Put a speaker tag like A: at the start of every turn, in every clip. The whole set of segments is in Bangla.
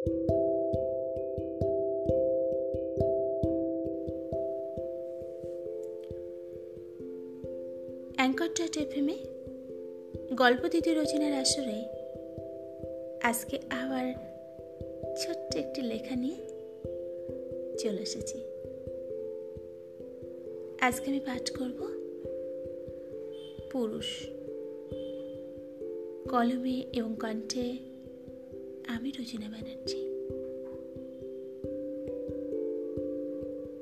A: অ্যাঙ্কর ডট এফএমে গল্প দিতে রচনার আসরে আজকে আবার ছোট্ট একটি লেখা নিয়ে চলে এসেছি। আজকে আমি পাঠ করব পুরুষ। কলমে এবং কণ্ঠে আমি রচনা ব্যানার্জি।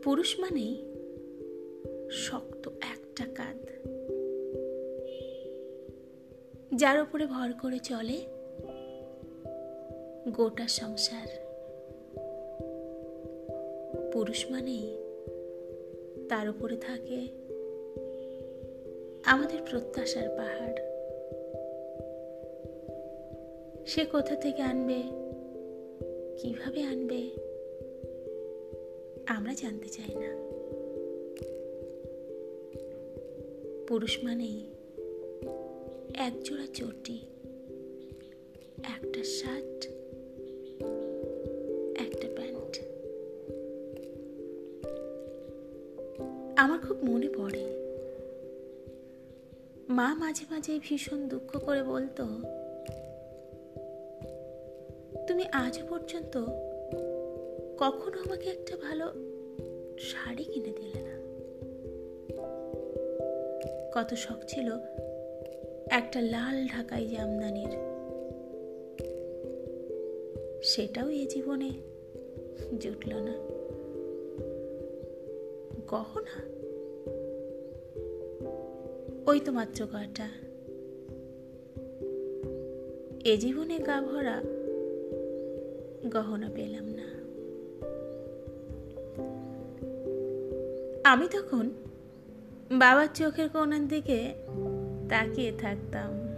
A: পুরুষ মানেই শক্ত একটা কাঁধ। যার উপরে ভর করে চলে গোটা সংসার। পুরুষ মানেই তার উপরে থাকে আমাদের প্রত্যাশার পাহাড়। সে কোথা থেকে আনবে? কীভাবে আনবে? আমরা জানতে চাই না। পুরুষ মানেই একজোড়া চটি, একটা শার্ট, একটা প্যান্ট। আমার খুব মনে পড়ে। মা মাঝে মাঝে ভীষণ দুঃখ করে বলতো তুমি আজ পর্যন্ত কখনো আমাকে একটা ভালো শাড়ি কিনে দিলে না। কত শখ ছিল একটা লাল ঢাকাই জামদানির সেটাও এ জীবনে জুটল না। গহনা? ওই তো মাত্র কটা এ জীবনে গা ভরা গহনা পেলাম না। আমি তখন বাবার চোখের কোনার দিকে তাকিয়ে থাকতাম।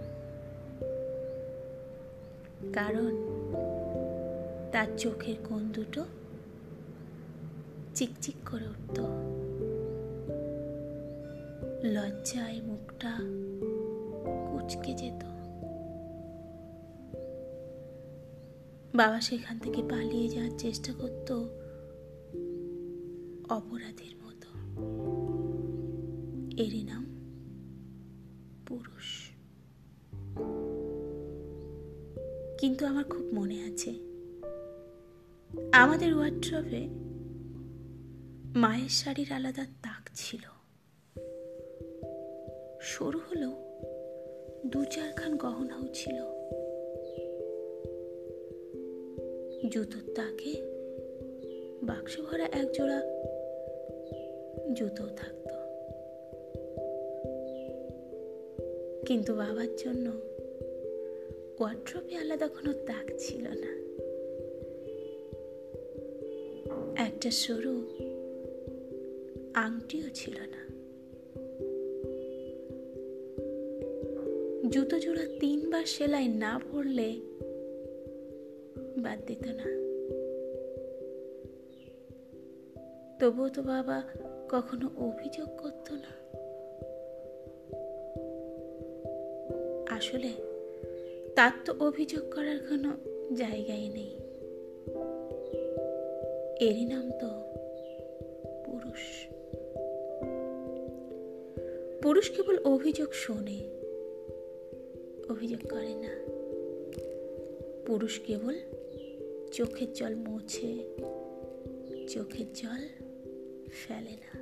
A: কারণ তার চোখের কোন দুটো চিকচিক করে উঠত। লজ্জায় মুখটা কুচকে যেত। বাবা সেখান থেকে পালিয়ে যাওয়ার চেষ্টা করত অপরাধের মতো। এরই নাম পুরুষ। কিন্তু আমার খুব মনে আছে, আমাদের ওয়ার্ড্রপে মায়ের শাড়ির আলাদা তাক ছিল। সরু হলেও দু চারখান গহনাও ছিল। জুতোর তাকে বাক্স ভরা এক জোড়া জুতো থাকতো। কিন্তু বাবার জন্য ওয়ার্ড্রপে আলাদা কোনো তাক ছিল না। একটা সরু আংটিও ছিল না। জুতো জোড়া তিনবার সেলাই না পড়লে বাদ দিত না। তবুও তো বাবা কখনো অভিযোগ করত না। আসলে তার তো অভিযোগ করার কোনো জায়গাই নেই। এরই নাম তো পুরুষ। পুরুষ কেবল অভিযোগ শোনে, অভিযোগ করে না। পুরুষ কেবল চোখের জল মোছে, চোখের জল ফেলে না।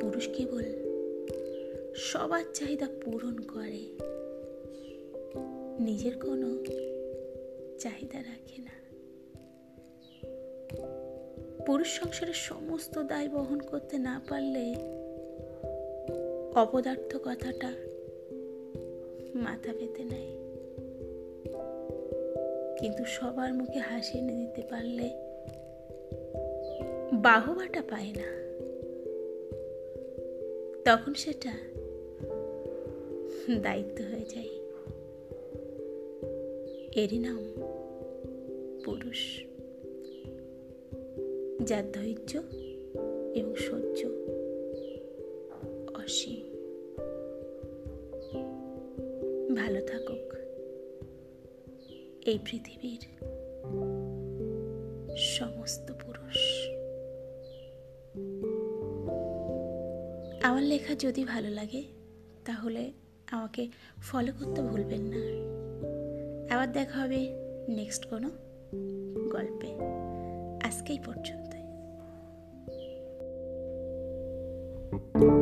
A: পুরুষ কেবল সবার চাহিদা পূরণ করে, নিজের কোনো চাহিদা রাখে না। পুরুষ সংসারের সমস্ত দায় বহন করতে না পারলে অপদার্থ কথাটা মাথা পেতে নেয়। কিন্তু সবার মুখে হাসি এনে দিতে পারলে বাহবাটা পায় না। তখন সেটা দায়িত্ব হয়ে যায়। এরই নাম পুরুষ। যার ধৈর্য এবং সহ্য অসীম। ভালো থাকুক। এই পৃথিবীর সমস্ত পুরুষ। আমার লেখা যদি ভালো লাগে, তাহলে আমাকে ফলো করতে ভুলবেন না। আবার দেখা হবে নেক্সট কোনো গল্পে। আজকেই পর্যন্ত thank you